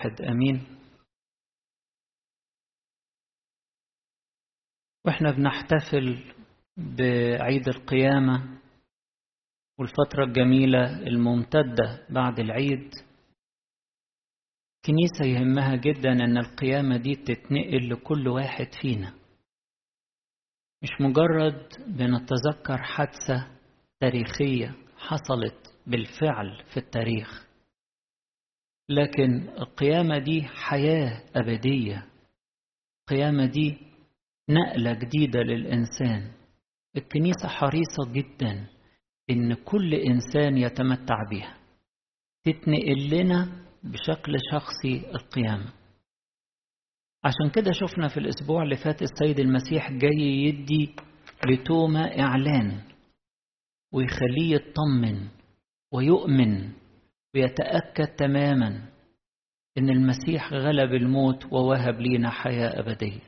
واحد أمين. وإحنا بنحتفل بعيد القيامة والفترة الجميلة الممتدة بعد العيد. كنيسة يهمها جدا إن القيامة دي تتنقل لكل واحد فينا. مش مجرد بنتذكر حادثة تاريخية حصلت بالفعل في التاريخ. لكن القيامة دي حياة أبدية. القيامة دي نقلة جديدة للإنسان. الكنيسة حريصة جدا إن كل إنسان يتمتع بها تتنقل لنا بشكل شخصي القيامة. عشان كده شفنا في الأسبوع اللي فات السيد المسيح جاي يدي لتوما إعلان ويخليه يطمن ويؤمن ويتأكد تماما إن المسيح غلب الموت ووهب لينا حياة أبدية.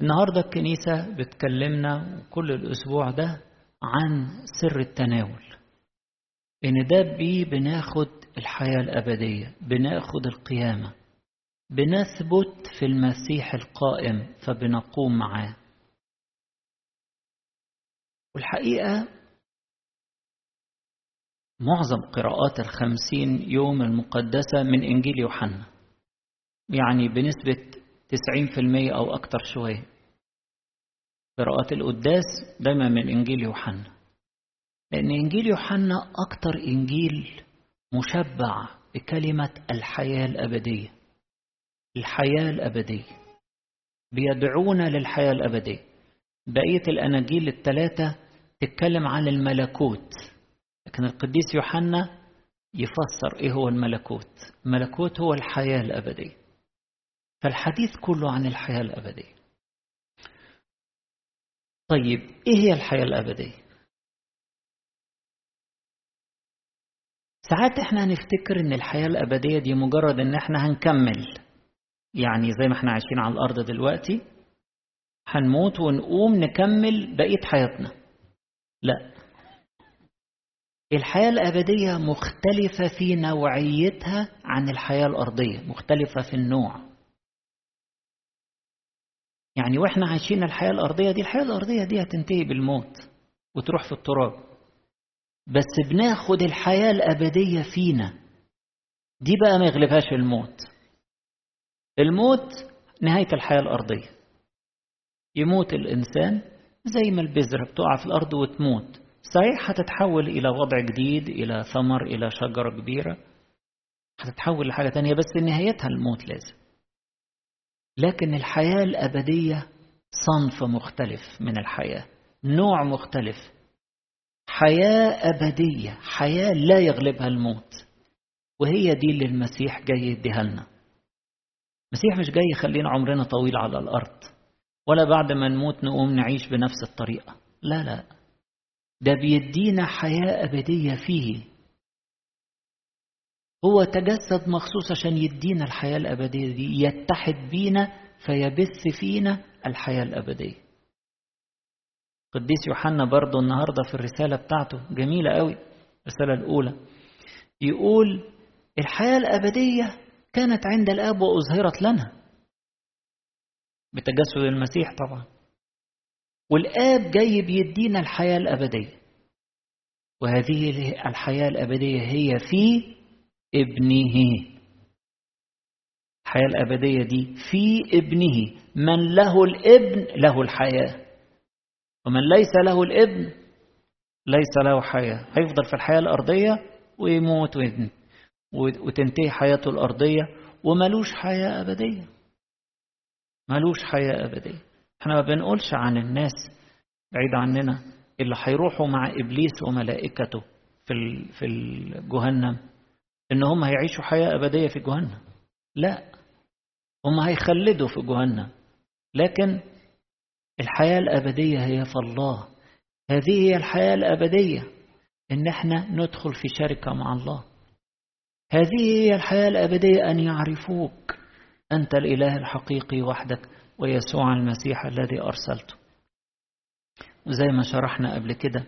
النهارده الكنيسة بتكلمنا كل الأسبوع ده عن سر التناول. إن ده بيه بناخد الحياة الأبدية، بناخد القيامة. بنثبت في المسيح القائم فبنقوم معاه. والحقيقة معظم قراءات الخمسين يوم المقدسة من إنجيل يوحنا. يعني بنسبة تسعين في المية أو أكتر شوية قراءات القداس دايما من إنجيل يوحنا. لأن إنجيل يوحنا أكتر إنجيل مشبع بكلمة الحياة الأبدية. الحياة الأبدية. بيدعونا للحياة الأبدية. بقية الأناجيل الثلاثة تتكلم عن الملكوت. لكن القديس يوحنا يفسر إيه هو الملكوت؟ الملكوت هو الحياة الأبدية. فالحديث كله عن الحياة الأبدية. طيب إيه هي الحياة الأبدية؟ ساعات إحنا هنفتكر إن الحياة الأبدية دي مجرد إن إحنا هنكمل. يعني زي ما إحنا عايشين على الأرض دلوقتي هنموت ونقوم نكمل بقية حياتنا. لا الحياة الأبدية مختلفة في نوعيتها عن الحياة الأرضية مختلفة في النوع. يعني وإحنا عايشين الحياة الأرضية دي الحياة الأرضية دي هتنتهي بالموت وتروح في التراب. بس بناخد الحياة الأبدية فينا. دي بقى ما يغلبهاش الموت. الموت نهاية الحياة الأرضية. يموت الإنسان زي ما البذرة بتقع في الأرض وتموت. صحيح هتتحول إلى وضع جديد إلى ثمر إلى شجرة كبيرة؟ هتتحول لحاجة تانية بس نهايتها الموت لازم. لكن الحياة الأبدية صنف مختلف من الحياة نوع مختلف. حياة أبدية حياة لا يغلبها الموت وهي دي اللي المسيح جاي يديها لنا. المسيح مش جاي يخلينا عمرنا طويل على الأرض ولا بعد ما نموت نقوم نعيش بنفس الطريقة. لا لا. ده بيدينا حياة أبدية فيه. هو تجسد مخصوص عشان يدينا الحياة الأبدية دي يتحد بينا فيبث فينا الحياة الأبدية. قديس يوحنا برضه النهاردة في الرسالة بتاعته جميلة قوي الرسالة الأولى. يقول الحياة الأبدية كانت عند الآب وأظهرت لنا. بتجسد المسيح طبعا. والآب جاي بيدينا الحياة الأبدية. وهذه الحياة الأبدية هي في ابنه. الحياة الأبدية دي في ابنه. من له الابن له الحياة. ومن ليس له الابن ليس له حياة. هيفضل في الحياة الأرضية ويموت وتنتهي حياته الأرضية. وملوش حياة أبدية. ملوش حياة أبدية. إحنا ما بنقولش عن الناس بعيد عننا. اللي هيروحوا مع إبليس وملائكته في في جهنم إن هم هيعيشوا حياة أبدية في جهنم. لا. هم هيخلدوا في جهنم. لكن الحياة الأبدية هي في الله. هذه هي الحياة الأبدية إن إحنا ندخل في شركة مع الله. هذه هي الحياة الأبدية أن يعرفوك أنت الإله الحقيقي وحدك. ويسوع المسيح الذي أرسلته. وزي ما شرحنا قبل كده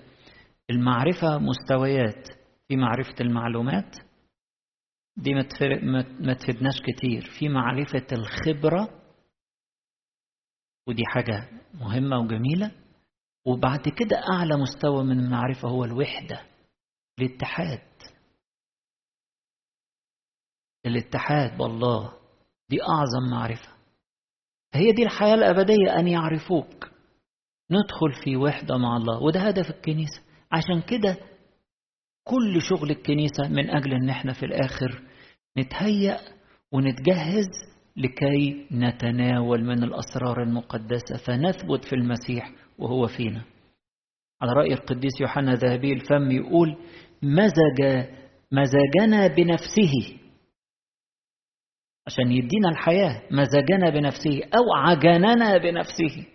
المعرفة مستويات. في معرفة المعلومات دي ما تفيدناش كتير. في معرفة الخبرة ودي حاجة مهمة وجميلة. وبعد كده أعلى مستوى من المعرفة هو الوحدة الاتحاد. الاتحاد بالله دي أعظم معرفة. هي دي الحياة الأبدية أن يعرفوك. ندخل في وحدة مع الله وده هدف الكنيسة. عشان كده كل شغل الكنيسة من أجل أن إحنا في الآخر نتهيأ ونتجهز لكي نتناول من الأسرار المقدسة فنثبت في المسيح وهو فينا. على رأي القديس يوحنا ذهبي الفم يقول مزج مزجنا بنفسه عشان يدينا الحياة. مزجنا بنفسه أو عجننا بنفسه.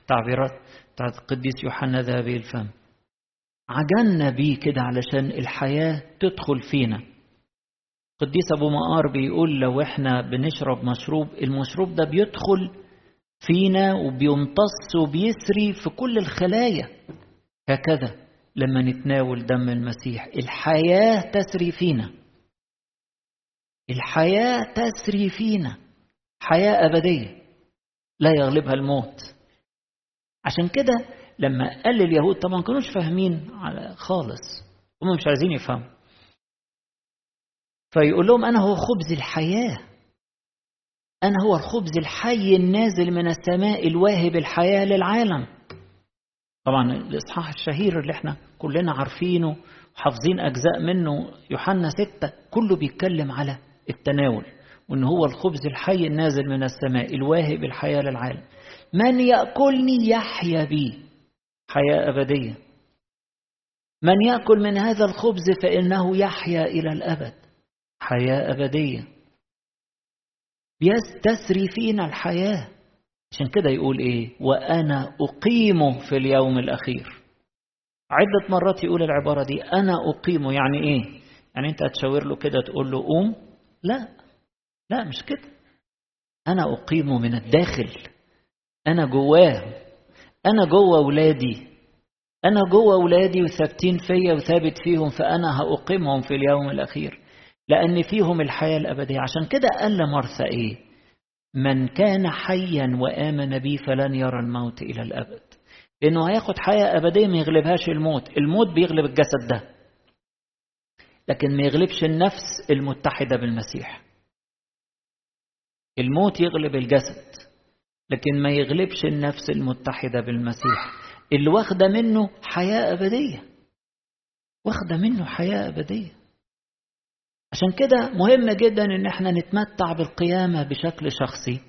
التعبيرات بتاعت القديس يوحنا ذهبي الفم عجلنا بيه كده علشان الحياة تدخل فينا. قديس أبو مقار بيقول لو إحنا بنشرب مشروب المشروب ده بيدخل فينا وبيمتص وبيسري في كل الخلايا. هكذا لما نتناول دم المسيح الحياة تسري فينا. الحياة تسري فينا حياة أبدية. لا يغلبها الموت. عشان كده لما قال لليهود طبعا كانوش فاهمين على خالص. هم مش عايزين يفهموا. فيقول لهم أنا هو خبز الحياة. أنا هو الخبز الحي النازل من السماء الواهب الحياة للعالم. طبعا الإصحاح الشهير اللي إحنا كلنا عارفينه وحافظين أجزاء منه يوحنا ستة كله بيتكلم على التناول وإن هو الخبز الحي النازل من السماء الواهب الحياة للعالم. من يأكلني يحيا بي؟ حياة أبدية. من يأكل من هذا الخبز فإنه يحيا إلى الأبد. حياة أبدية. تسري فينا الحياة. عشان كده يقول إيه؟ وأنا أقيمه في اليوم الأخير. عدة مرات يقول العبارة دي أنا أقيمه يعني إيه؟ يعني أنت هتشاور له كده تقول له قوم لا لا مش كده. أنا أقيمه من الداخل. أنا جواه. أنا جوه أولادي. أنا جوه أولادي وثابتين فيا وثابت فيهم فأنا هأقيمهم في اليوم الأخير. لأن فيهم الحياة الأبدية. عشان كده قال لمرثى إيه؟ من كان حيا وآمن بي فلن يرى الموت إلى الأبد. لأنه هياخد حياة أبدية ما يغلبهاش الموت. الموت بيغلب الجسد ده. لكن ما يغلبش النفس المتحدة بالمسيح. الموت يغلب الجسد لكن ما يغلبش النفس المتحدة بالمسيح. اللي واخدة منه حياة أبدية. واخدة منه حياة أبدية. عشان كده مهم جدا إن إحنا نتمتع بالقيامة بشكل شخصي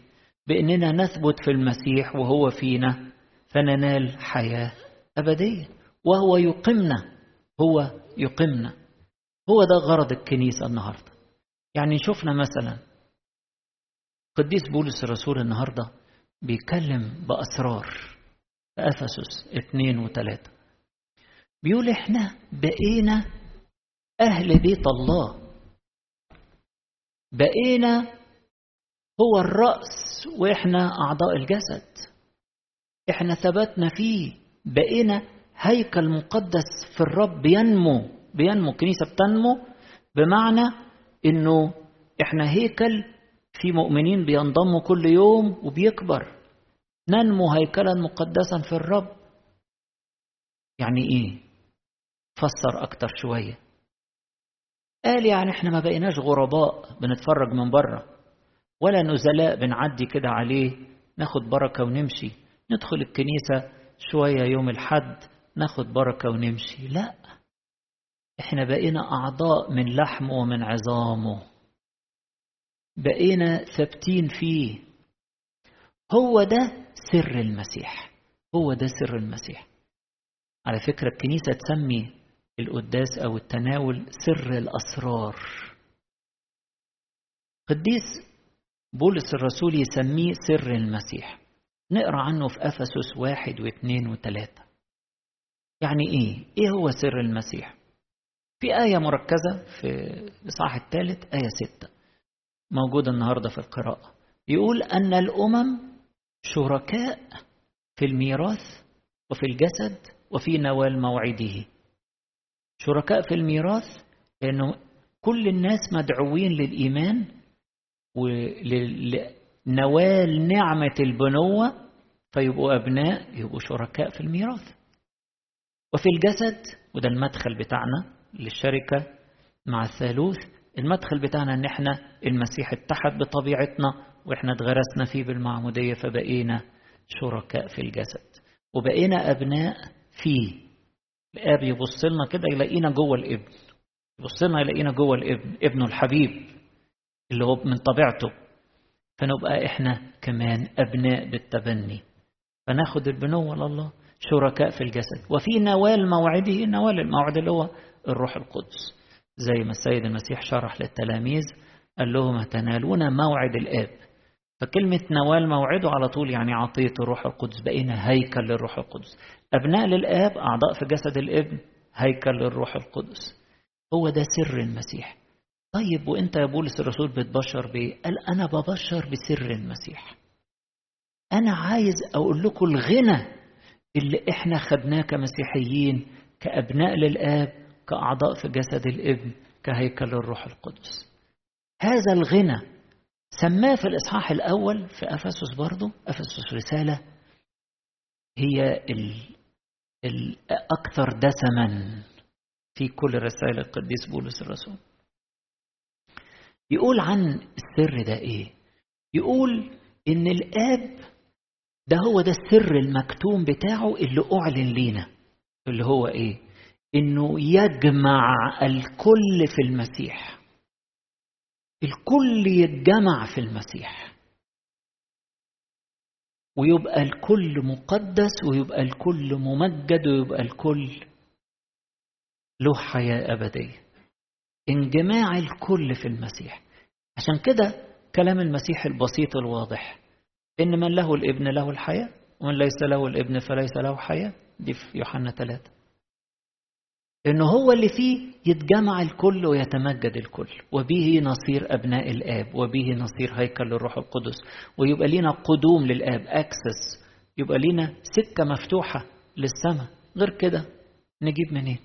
بإننا نثبت في المسيح وهو فينا فننال حياة أبدية. وهو يقمنا هو يقمنا. هو ده غرض الكنيسة النهاردة. يعني شفنا مثلا قديس بولس الرسول النهارده بيتكلم بأسرار في أفسس اتنين وتلاتة بيقول إحنا بقينا أهل بيت الله. بقينا هو الرأس وإحنا أعضاء الجسد. إحنا ثبتنا فيه. بقينا هيكل مقدس في الرب بينمو بينمو الكنيسة بتنمو بمعنى إنه إحنا هيكل في مؤمنين بينضموا كل يوم وبيكبر. ننمو هيكلا مقدسا في الرب. يعني إيه؟ فسر أكتر شوية. قال يعني إحنا ما بقيناش غرباء بنتفرج من بره ولا نزلاء بنعدي كده عليه ناخد بركة ونمشي. ندخل الكنيسة شوية يوم الحد ناخد بركة ونمشي. لا. إحنا بقينا أعضاء من لحمه ومن عظامه. بقينا ثابتين فيه. هو ده سر المسيح. هو ده سر المسيح. على فكرة الكنيسة تسمي القداس أو التناول سر الأسرار. قديس بولس الرسول يسميه سر المسيح. نقرأ عنه في أفسس واحد واثنين وثلاثة. يعني إيه؟ إيه هو سر المسيح؟ في آية مركزة في الإصحاح الثالث آية ستة موجودة النهاردة في القراءة. يقول أن الأمم شركاء في الميراث وفي الجسد وفي نوال موعده. شركاء في الميراث لأنه كل الناس مدعوين للإيمان ولنوال نعمة البنوة فيبقوا أبناء يبقوا شركاء في الميراث. وفي الجسد وده المدخل بتاعنا للشركة مع الثالوث. المدخل بتاعنا إن إحنا المسيح اتحد بطبيعتنا وإحنا اتغرسنا فيه بالمعمودية فبقينا شركاء في الجسد. وبقينا أبناء فيه. الآب يبص لنا كده يلاقينا جوه الإبن. يبص لنا يلاقينا جوه الإبن ابنه الحبيب اللي هو من طبيعته. فنبقى إحنا كمان أبناء بالتبني. فناخد البنوة لله شركاء في الجسد. وفي نوال موعده نوال الموعد اللي هو الروح القدس. زي ما السيد المسيح شرح للتلاميذ قال لهم تنالون موعد الآب؟ فكلمة نوال موعده على طول يعني عطية الروح القدس. بقينا هيكل للروح القدس. أبناء للآب أعضاء في جسد الإبن هيكل للروح القدس. هو ده سر المسيح. طيب وإنت يا بولس الرسول بتبشر بيه قال أنا ببشر بسر المسيح. أنا عايز أقول لكم الغنى اللي إحنا خدناه كمسيحيين كأبناء للآب كأعضاء في جسد الإبن كهيكل الروح القدس. هذا الغنى سماه في الإصحاح الأول في أفسس برضه أفسس رسالة هي ال... الأكثر دسما في كل رسائل القديس بولس الرسول. يقول عن السر ده إيه؟ يقول إن الآب ده هو ده السر المكتوم بتاعه اللي أعلن لينا اللي هو إيه؟ إنه يجمع الكل في المسيح. الكل يتجمع في المسيح. ويبقى الكل مقدس ويبقى الكل ممجد ويبقى الكل له حياة أبدية. انجماع الكل في المسيح. عشان كده كلام المسيح البسيط الواضح. إن من له الإبن له الحياة ومن ليس له الإبن فليس له حياة. دي في يوحنا ثلاثة. إنه هو اللي فيه يتجمع الكل ويتمجد الكل. وبه نصير أبناء الآب وبه نصير هيكل للروح القدس. ويبقى لنا قدوم للآب أكسس. يبقى لنا سكة مفتوحة للسماء. غير كده نجيب منين؟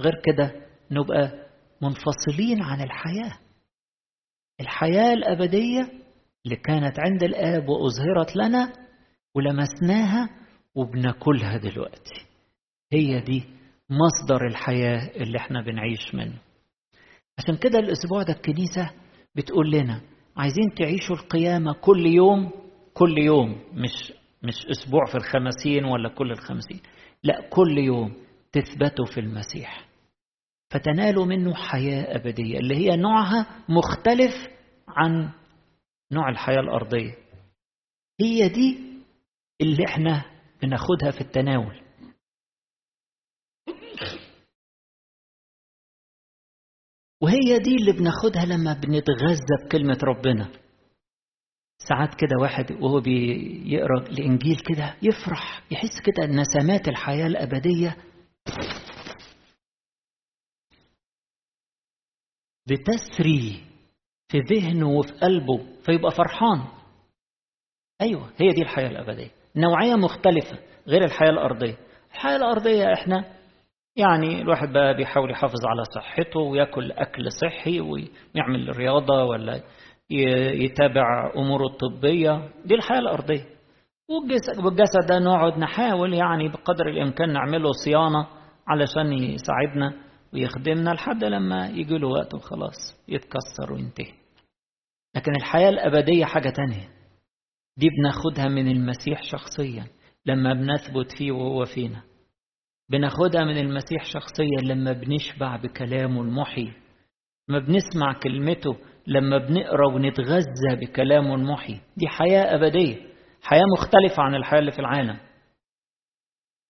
غير كده نبقى منفصلين عن الحياة. الحياة الأبدية اللي كانت عند الآب وأظهرت لنا ولمسناها وبناكلها دلوقتي. هي دي مصدر الحياة اللي إحنا بنعيش منه. عشان كده الأسبوع ده الكنيسة بتقول لنا عايزين تعيشوا القيامة كل يوم كل يوم مش مش أسبوع في الخمسين ولا كل الخمسين لا كل يوم تثبتوا في المسيح. فتنالوا منه حياة أبدية اللي هي نوعها مختلف عن نوع الحياة الأرضية. هي دي اللي إحنا بناخدها في التناول. وهي دي اللي بناخدها لما بنتغذى بكلمة ربنا. ساعات كده واحد وهو بيقرأ الإنجيل كده يفرح يحس كده نسمات الحياة الأبدية. بتسري في ذهنه وفي قلبه فيبقى فرحان. أيوه هي دي الحياة الأبدية. نوعية مختلفة غير الحياة الأرضية. الحياة الأرضية إحنا يعني الواحد بقى بيحاول يحافظ على صحته وياكل أكل صحي ويعمل رياضة ولا يتابع أموره الطبية. دي الحياة الأرضية. والجسد ده نقعد نحاول يعني بقدر الإمكان نعمله صيانة علشان يساعدنا ويخدمنا لحد لما يجي له وقت وخلاص يتكسر وينتهي. لكن الحياة الأبدية حاجة تانية. دي بناخدها من المسيح شخصيا لما بنثبت فيه وهو فينا. بناخدها من المسيح شخصيا لما بنشبع بكلامه المحي. لما بنسمع كلمته لما بنقرأ ونتغذى بكلامه المحي. دي حياة أبدية. حياة مختلفة عن الحياة اللي في العالم.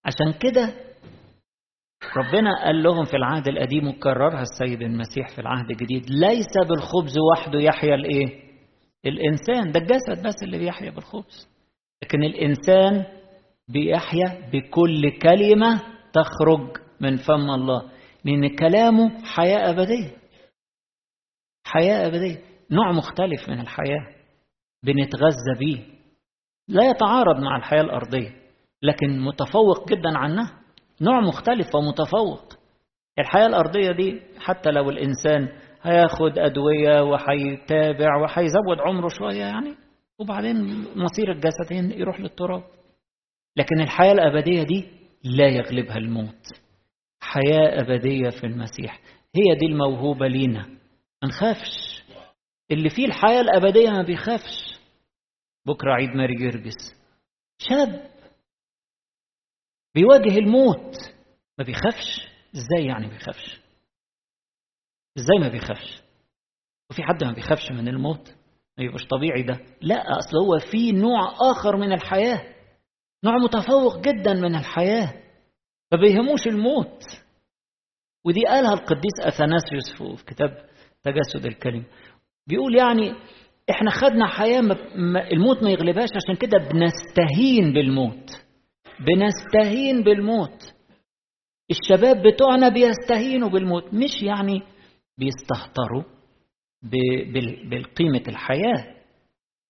عشان كده ربنا قال لهم في العهد القديم وكررها السيد المسيح في العهد الجديد ليس بالخبز وحده يحيا الإيه؟ الإنسان. ده الجسد بس اللي بيحيا بالخبز. لكن الإنسان بيحيا بكل كلمة تخرج من فم الله. لأن كلامه حياة أبدية. حياة أبدية. نوع مختلف من الحياة بنتغذى بيه. لا يتعارض مع الحياة الأرضية لكن متفوق جدا عنها نوع مختلف ومتفوق. الحياة الأرضية دي حتى لو الإنسان هياخد أدوية وهيتابع وهيزود عمره شوية يعني وبعدين مصير الجسدين يروح للتراب. لكن الحياة الأبدية دي لا يغلبها الموت. حياة أبدية في المسيح. هي دي الموهوبة لينا. ما نخافش. اللي فيه الحياة الأبدية ما بيخافش. بكرة عيد ماري جرجس شاب. بيواجه الموت. ما بيخافش. إزاي يعني بيخافش؟ إزاي ما بيخافش؟ وفي حد ما بيخافش من الموت؟ ما يبقاش طبيعي ده. لا أصل هو في نوع آخر من الحياة. نوع متفوق جدا من الحياة ما بيهموش الموت. ودي قالها القديس أثناسيوس في كتاب تجسد الكلمة. بيقول يعني إحنا خدنا حياة الموت ما يغلبهاش عشان كده بنستهين بالموت. بنستهين بالموت. الشباب بتوعنا بيستهينوا بالموت مش يعني بيستهتروا بالقيمة الحياة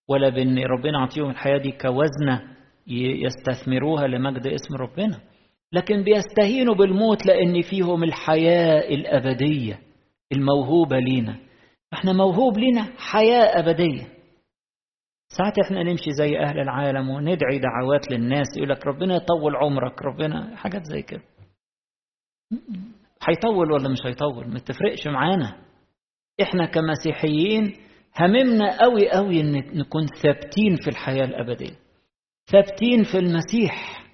ولا بأن ربنا عطيهم الحياة دي كوزنة. يستثمروها لمجد اسم ربنا. لكن بيستهينوا بالموت لأن فيهم الحياة الأبدية الموهوبة لينا. إحنا موهوب لنا حياة أبدية. ساعات إحنا نمشي زي أهل العالم وندعي دعوات للناس يقول لك ربنا يطول عمرك ربنا حاجات زي كده. هيطول ولا مش هيطول؟ ما تفرقش معانا. إحنا كمسيحيين هممنا قوي قوي إن نكون ثابتين في الحياة الأبدية. ثابتين في المسيح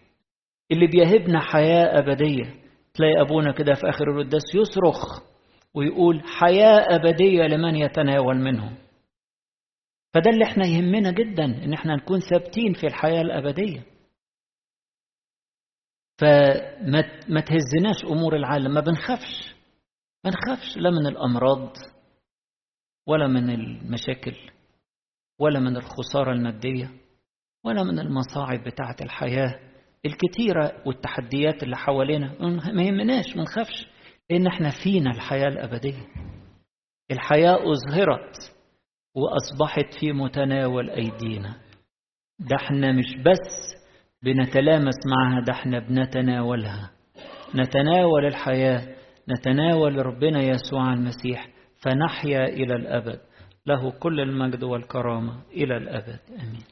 اللي بيهبنا حياة أبدية. تلاقي أبونا كده في آخر القداس يصرخ ويقول حياة أبدية لمن يتناول منهم. فده اللي إحنا يهمنا جدا إن إحنا نكون ثابتين في الحياة الأبدية. فما تهزناش أمور العالم ما بنخافش. ما نخافش لا من الأمراض ولا من المشاكل ولا من الخسارة المادية. ولا من المصاعب بتاعه الحياة الكتيره والتحديات اللي حوالينا. ما يهمناش ما نخافش لأن إحنا فينا الحياة الأبدية. الحياة اظهرت وأصبحت في متناول أيدينا. ده إحنا مش بس بنتلامس معها ده إحنا بنتناولها. نتناول الحياة نتناول ربنا يسوع المسيح فنحيا إلى الأبد. له كل المجد والكرامة إلى الأبد. آمين.